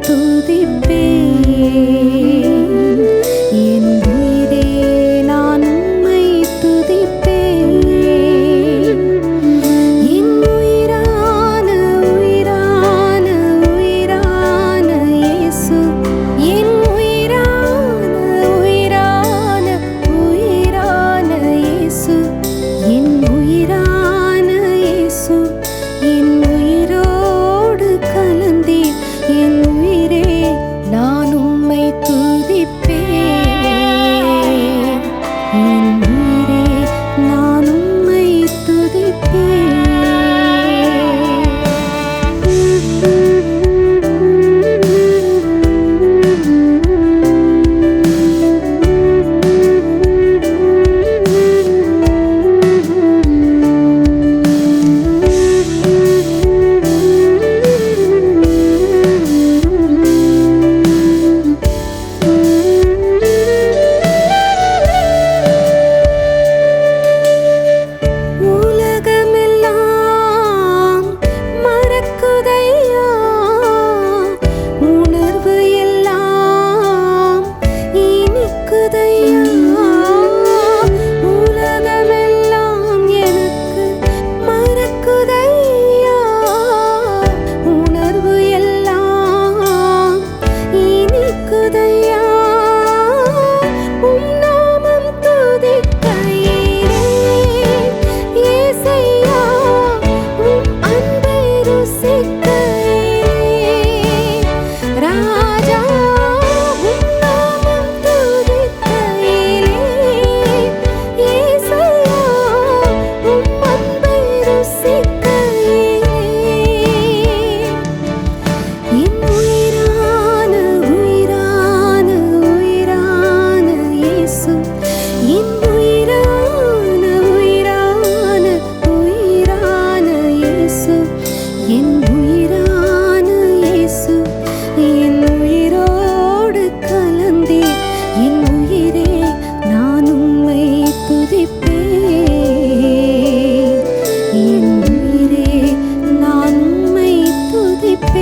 tudo e bem.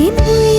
Dream Dream